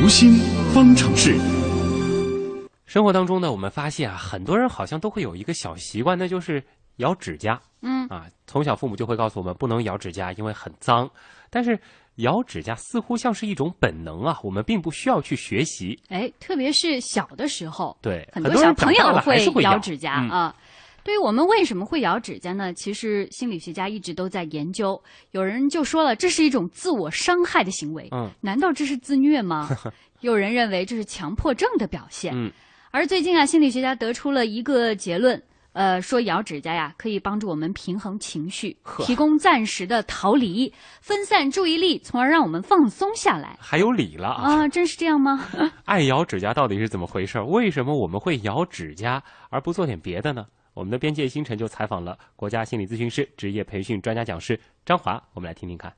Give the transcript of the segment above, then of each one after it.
读心方程式。生活当中呢，我们发现啊，很多人好像都会有一个小习惯，那就是咬指甲。嗯啊，从小父母就会告诉我们不能咬指甲，因为很脏。但是咬指甲似乎像是一种本能啊，我们并不需要去学习。哎，特别是小的时候，对，很多多小朋友会咬指甲嗯啊。对于我们为什么会咬指甲呢？其实心理学家一直都在研究。有人就说了，这是一种自我伤害的行为。嗯，难道这是自虐吗？有人认为这是强迫症的表现。嗯，而最近啊，心理学家得出了一个结论，呃，说咬指甲呀可以帮助我们平衡情绪，提供暂时的逃离，分散注意力，从而让我们放松下来。还有理了啊！啊，真是这样吗？爱咬指甲到底是怎么回事？为什么我们会咬指甲而不做点别的呢？我们的边界星辰就采访了国家心理咨询师、职业培训专家讲师张华，我们来听听看。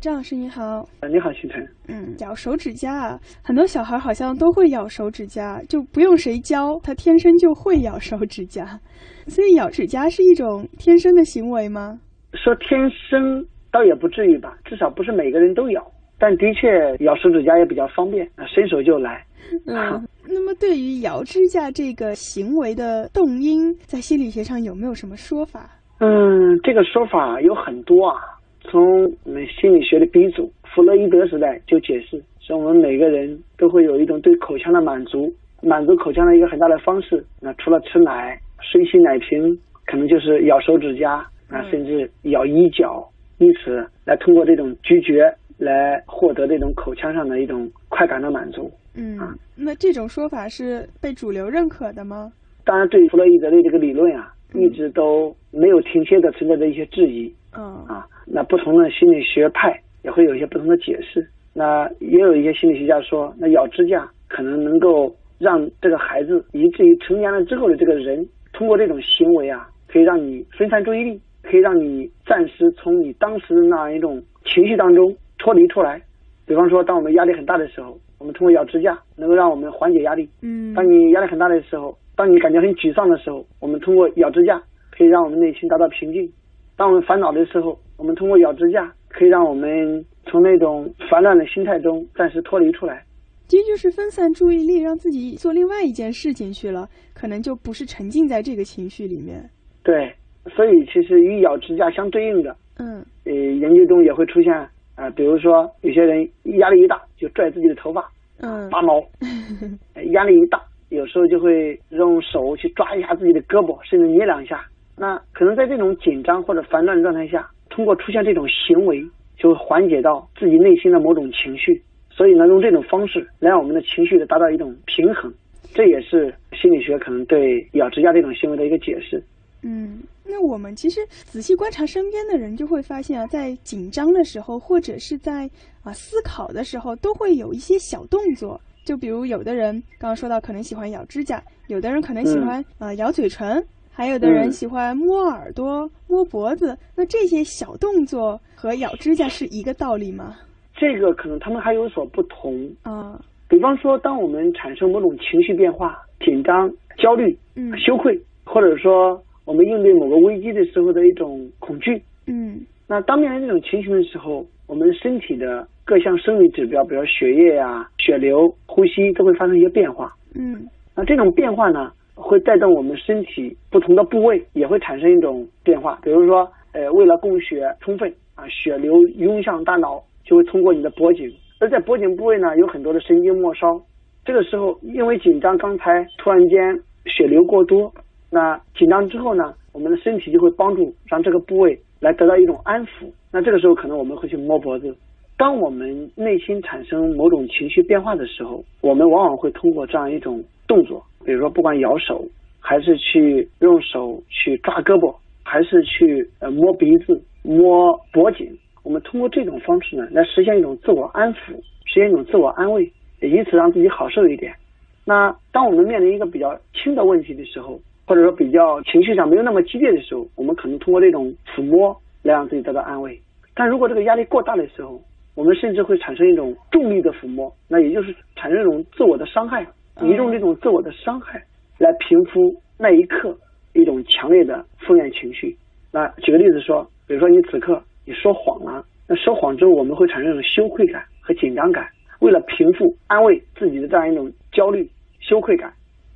张老师你好，呃你好，星辰。嗯，咬手指甲啊，很多小孩好像都会咬手指甲，就不用谁教，他天生就会咬手指甲。所以咬指甲是一种天生的行为吗？说天生倒也不至于吧，至少不是每个人都咬，但的确咬手指甲也比较方便，啊，伸手就来。嗯，那么对于咬指甲这个行为的动因，在心理学上有没有什么说法？嗯，这个说法有很多啊。从我们心理学的鼻祖弗洛伊德时代就解释，说我们每个人都会有一种对口腔的满足，满足口腔的一个很大的方式，那除了吃奶、吮吸奶瓶，可能就是咬手指甲啊，嗯甚至咬衣角，以此来通过这种咀嚼来获得这种口腔上的一种快感的满足。嗯啊，那这种说法是被主流认可的吗？当然，对弗洛伊德的这个理论啊，一直都没有停歇的存在着一些质疑嗯啊。那不同的心理学派也会有一些不同的解释。那也有一些心理学家说，那咬指甲可能能够让这个孩子，以至于成年了之后的这个人，通过这种行为啊，可以让你分散注意力，可以让你暂时从你当时的那样一种情绪当中脱离出来。比方说，当我们压力很大的时候，我们通过咬指甲能够让我们缓解压力。嗯当你压力很大的时候，当你感觉很沮丧的时候，我们通过咬指甲可以让我们内心达到平静；当我们烦恼的时候，我们通过咬指甲可以让我们从那种烦乱的心态中暂时脱离出来。其实就是分散注意力，让自己做另外一件事情去了，可能就不是沉浸在这个情绪里面。对，所以其实与咬指甲相对应的，嗯呃，研究中也会出现啊、比如说有些人压力一大就拽自己的头发嗯拔毛，呃 压力一大有时候就会用手去抓一下自己的胳膊，甚至捏两下。那可能在这种紧张或者烦乱的状态下，通过出现这种行为，就会缓解到自己内心的某种情绪。所以呢，用这种方式来让我们的情绪的达到一种平衡，这也是心理学可能对咬指甲这种行为的一个解释。嗯，那我们其实仔细观察身边的人，就会发现啊，在紧张的时候，或者是在啊思考的时候，都会有一些小动作。就比如有的人刚刚说到可能喜欢咬指甲，有的人可能喜欢啊、呃咬嘴唇，还有的人嗯喜欢摸耳朵、摸脖子。那这些小动作和咬指甲是一个道理吗？这个可能他们还有所不同。啊，比方说，当我们产生某种情绪变化，紧张、焦虑、嗯羞愧，或者说我们应对某个危机的时候的一种恐惧，嗯那当面临这种情形的时候，我们身体的各项生理指标，比如血液呀、血流、呼吸，都会发生一些变化。嗯那这种变化呢，会带动我们身体不同的部位也会产生一种变化。比如说，呃，为了供血充分啊，血流涌向大脑，就会通过你的脖颈，而在脖颈部位呢，有很多的神经末梢。这个时候，因为紧张，刚才突然间血流过多，那紧张之后呢，我们的身体就会帮助让这个部位来得到一种安抚。那这个时候，可能我们会去摸脖子。当我们内心产生某种情绪变化的时候，我们往往会通过这样一种动作，比如说不管咬手，还是去用手去抓胳膊，还是去呃摸鼻子、摸脖颈，我们通过这种方式呢，来实现一种自我安抚，实现一种自我安慰，以此让自己好受一点。那当我们面临一个比较轻的问题的时候，或者说比较情绪上没有那么激烈的时候，我们可能通过这种抚摸来让自己得到安慰。但如果这个压力过大的时候，我们甚至会产生一种重力的抚摸，那也就是产生一种自我的伤害，嗯你用这种自我的伤害来平复那一刻一种强烈的负面情绪。那举个例子说，比如说你此刻你说谎了，那说谎之后我们会产生一种羞愧感和紧张感，为了平复、安慰自己的这样一种焦虑、羞愧感，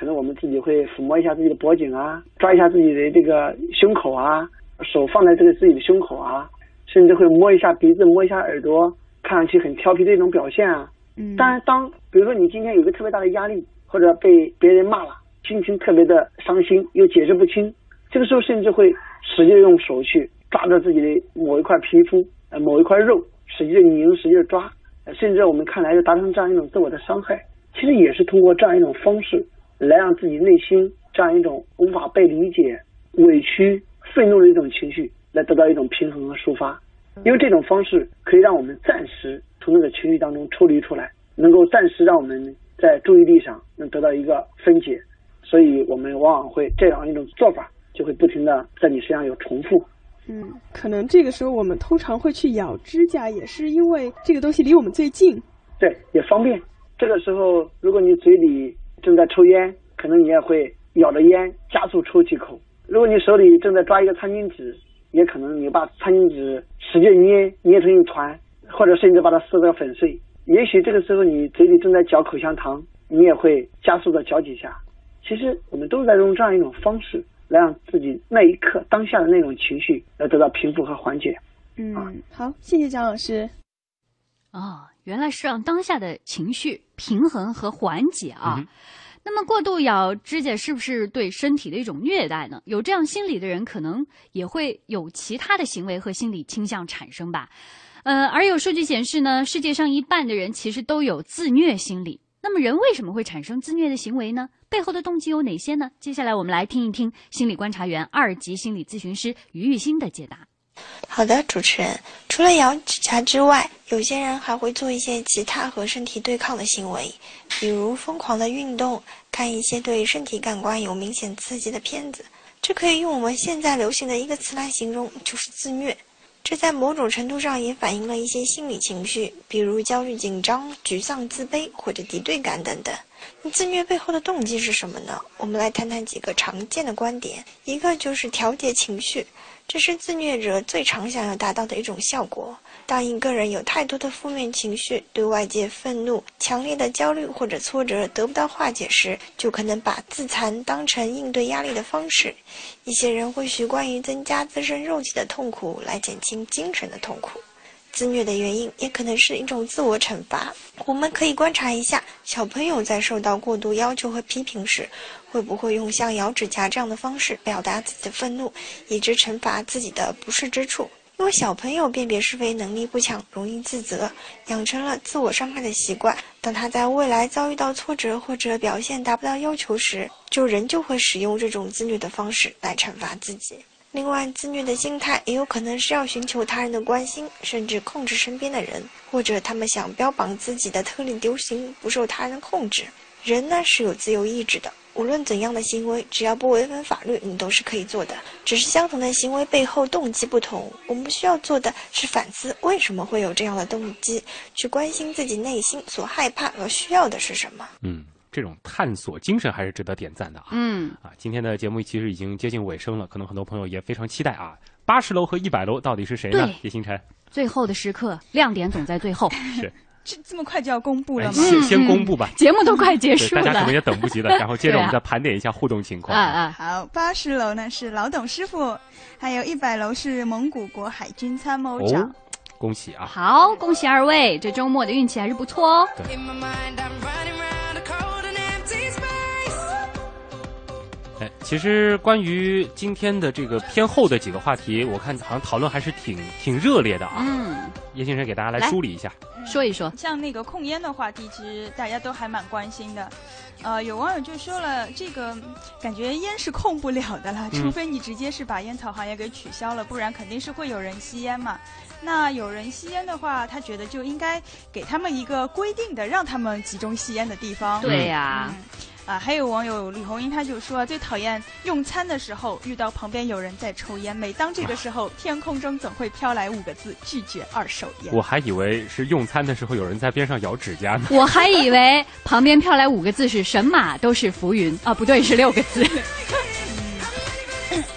可能我们自己会抚摸一下自己的脖颈啊，抓一下自己的这个胸口啊，手放在这个自己的胸口啊，甚至会摸一下鼻子、摸一下耳朵，看上去很调皮的一种表现啊。嗯，当然，当比如说你今天有个特别大的压力，或者被别人骂了，心情特别的伤心，又解释不清，这个时候甚至会使劲用手去抓着自己的某一块皮肤、呃某一块肉，使劲拧、使劲抓，呃甚至我们看来就达成这样一种自我的伤害。其实也是通过这样一种方式，来让自己内心这样一种无法被理解、委屈、愤怒的一种情绪，来得到一种平衡和抒发。因为这种方式可以让我们暂时从那个情绪当中抽离出来，能够暂时让我们在注意力上能得到一个分解，所以我们往往会这样一种做法就会不停的在你身上有重复。嗯，可能这个时候我们通常会去咬指甲，也是因为这个东西离我们最近。对，也方便。这个时候，如果你嘴里正在抽烟，可能你也会咬着烟加速抽几口；如果你手里正在抓一个餐巾纸，也可能你把餐巾纸使劲捏，捏成一团，或者甚至把它撕得粉碎。也许这个时候你嘴里正在嚼口香糖，你也会加速的嚼几下。其实我们都在用这样一种方式来让自己那一刻当下的那种情绪来得到平复和缓解。嗯，好，谢谢蒋老师。哦，原来是让当下的情绪平衡和缓解啊。嗯那么过度咬指甲是不是对身体的一种虐待呢？有这样心理的人，可能也会有其他的行为和心理倾向产生吧。呃，而有数据显示呢，世界上一半的人其实都有自虐心理。那么人为什么会产生自虐的行为呢？背后的动机有哪些呢？接下来我们来听一听心理观察员、二级心理咨询师于玉欣的解答。好的，主持人，除了咬指甲之外，有些人还会做一些其他和身体对抗的行为，比如疯狂的运动，看一些对身体感官有明显刺激的片子。这可以用我们现在流行的一个词来形容，就是自虐。这在某种程度上也反映了一些心理情绪，比如焦虑、紧张、沮丧、自卑或者敌对感等等。自虐背后的动机是什么呢？我们来谈谈几个常见的观点。一个就是调节情绪，这是自虐者最常想要达到的一种效果。当一个人有太多的负面情绪，对外界愤怒、强烈的焦虑或者挫折得不到化解时，就可能把自残当成应对压力的方式。一些人会习惯于增加自身肉体的痛苦来减轻精神的痛苦。自虐的原因也可能是一种自我惩罚。我们可以观察一下，小朋友在受到过度要求和批评时，会不会用像咬指甲这样的方式表达自己的愤怒，以致惩罚自己的不适之处。因为小朋友辨别是非能力不强，容易自责，养成了自我伤害的习惯。当他在未来遭遇到挫折或者表现达不到要求时，就仍旧会使用这种自虐的方式来惩罚自己。另外，自虐的心态也有可能是要寻求他人的关心，甚至控制身边的人，或者他们想标榜自己的特立独行，不受他人控制。人呢是有自由意志的，无论怎样的行为，只要不违反法律，你都是可以做的。只是相同的行为背后动机不同，我们需要做的是反思为什么会有这样的动机，去关心自己内心所害怕和需要的是什么。嗯，这种探索精神还是值得点赞的啊。嗯，啊，今天的节目其实已经接近尾声了，可能很多朋友也非常期待啊。八十楼和一百楼到底是谁呢？叶星辰，最后的时刻，亮点总在最后。是这这么快就要公布哎了吗？先先公布吧，节目都快结，束了大家可能。也等不及了。然后接着我们再盘点一下互动情况。啊啊！好，八十楼呢是老董师傅，还有一百楼是蒙古国海军参谋长。哦，恭喜啊！好，恭喜二位，这周末的运气还是不错哦。In 哎，其实关于今天的这个偏后的几个话题，我看好像讨论还是挺挺热烈的啊。嗯，叶先生给大家来来梳理一下。说一说。像那个控烟的话题，其实大家都还蛮关心的。呃，有网友就说了，这个感觉烟是控不了的了，嗯除非你直接是把烟草行业给取消了，不然肯定是会有人吸烟嘛。那有人吸烟的话，他觉得就应该给他们一个规定的，让他们集中吸烟的地方。对呀、嗯啊，还有网友李红英他就说最讨厌用餐的时候遇到旁边有人在抽烟，每当这个时候，天空中总会飘来五个字：拒绝二手烟。我还以为是用餐的时候有人在边上咬指甲呢。我还以为旁边飘来五个字是神马都是浮云啊，不对，是六个字。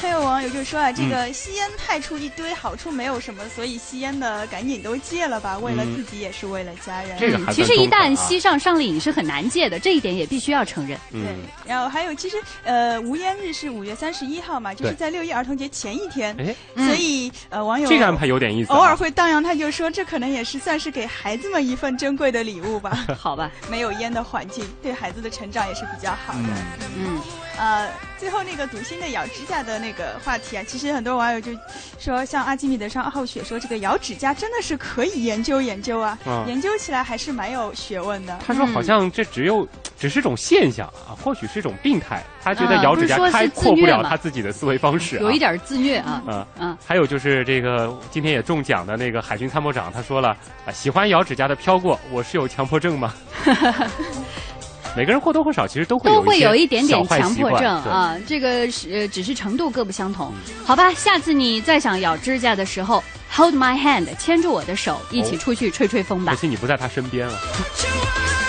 还有网友就说啊，这个吸烟害处一堆，好处没有什么，所以吸烟的赶紧都戒了吧，为了自己也是为了家人。这个还其实一旦吸上上瘾是很难戒的，这一点也必须要承认。对嗯，，然后还有，其实呃，无烟日是五月三十一号嘛，就是在六一儿童节前一天，哎，所以呃，网友这个安排有点意思啊。偶尔会荡漾，他就说这可能也是算是给孩子们一份珍贵的礼物吧。好吧，没有烟的环境，对孩子的成长也是比较好的。嗯，呃，最后那个赌心的咬指甲的那个话题啊，其实很多网友就说，像阿基米德上二号雪说，这个咬指甲真的是可以研究研究啊，嗯研究起来还是蛮有学问的。他说好像这只有只是种现象啊，或许是一种病态。他觉得啊咬指甲是开阔不了他自己的思维方式啊。有一点自虐啊。嗯。嗯，还有就是这个今天也中奖的那个海军参谋长，他说了啊，喜欢咬指甲的飘过，我是有强迫症吗？每个人或多或少其实都会都会有一一点点强迫症啊，这个是呃只是程度各不相同。好吧，下次你再想咬指甲的时候，hold my hand，牵住我的手，一起哦出去吹吹风吧可。惜你不在他身边了。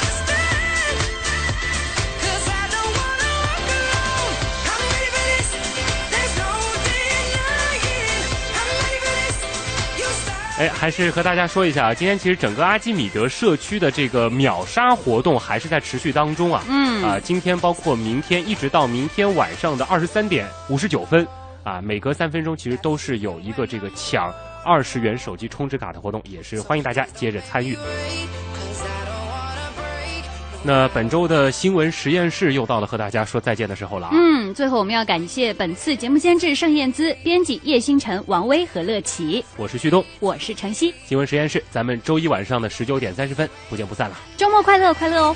哎，还是和大家说一下啊，今天其实整个阿基米德社区的这个秒杀活动还是在持续当中啊。嗯啊，今天包括明天一直到明天晚上的二十三点五十九分，啊，每隔三分钟其实都是有一个这个抢二十元手机充值卡的活动，也是欢迎大家接着参与。那本周的新闻实验室又到了和大家说再见的时候了啊。嗯，最后我们要感谢本次节目监制盛燕姿、编辑叶星辰、王威和乐琪，我是旭东，我是晨曦，新闻实验室，咱们周一晚上的十九点三十分不见不散了。周末快乐，快乐哦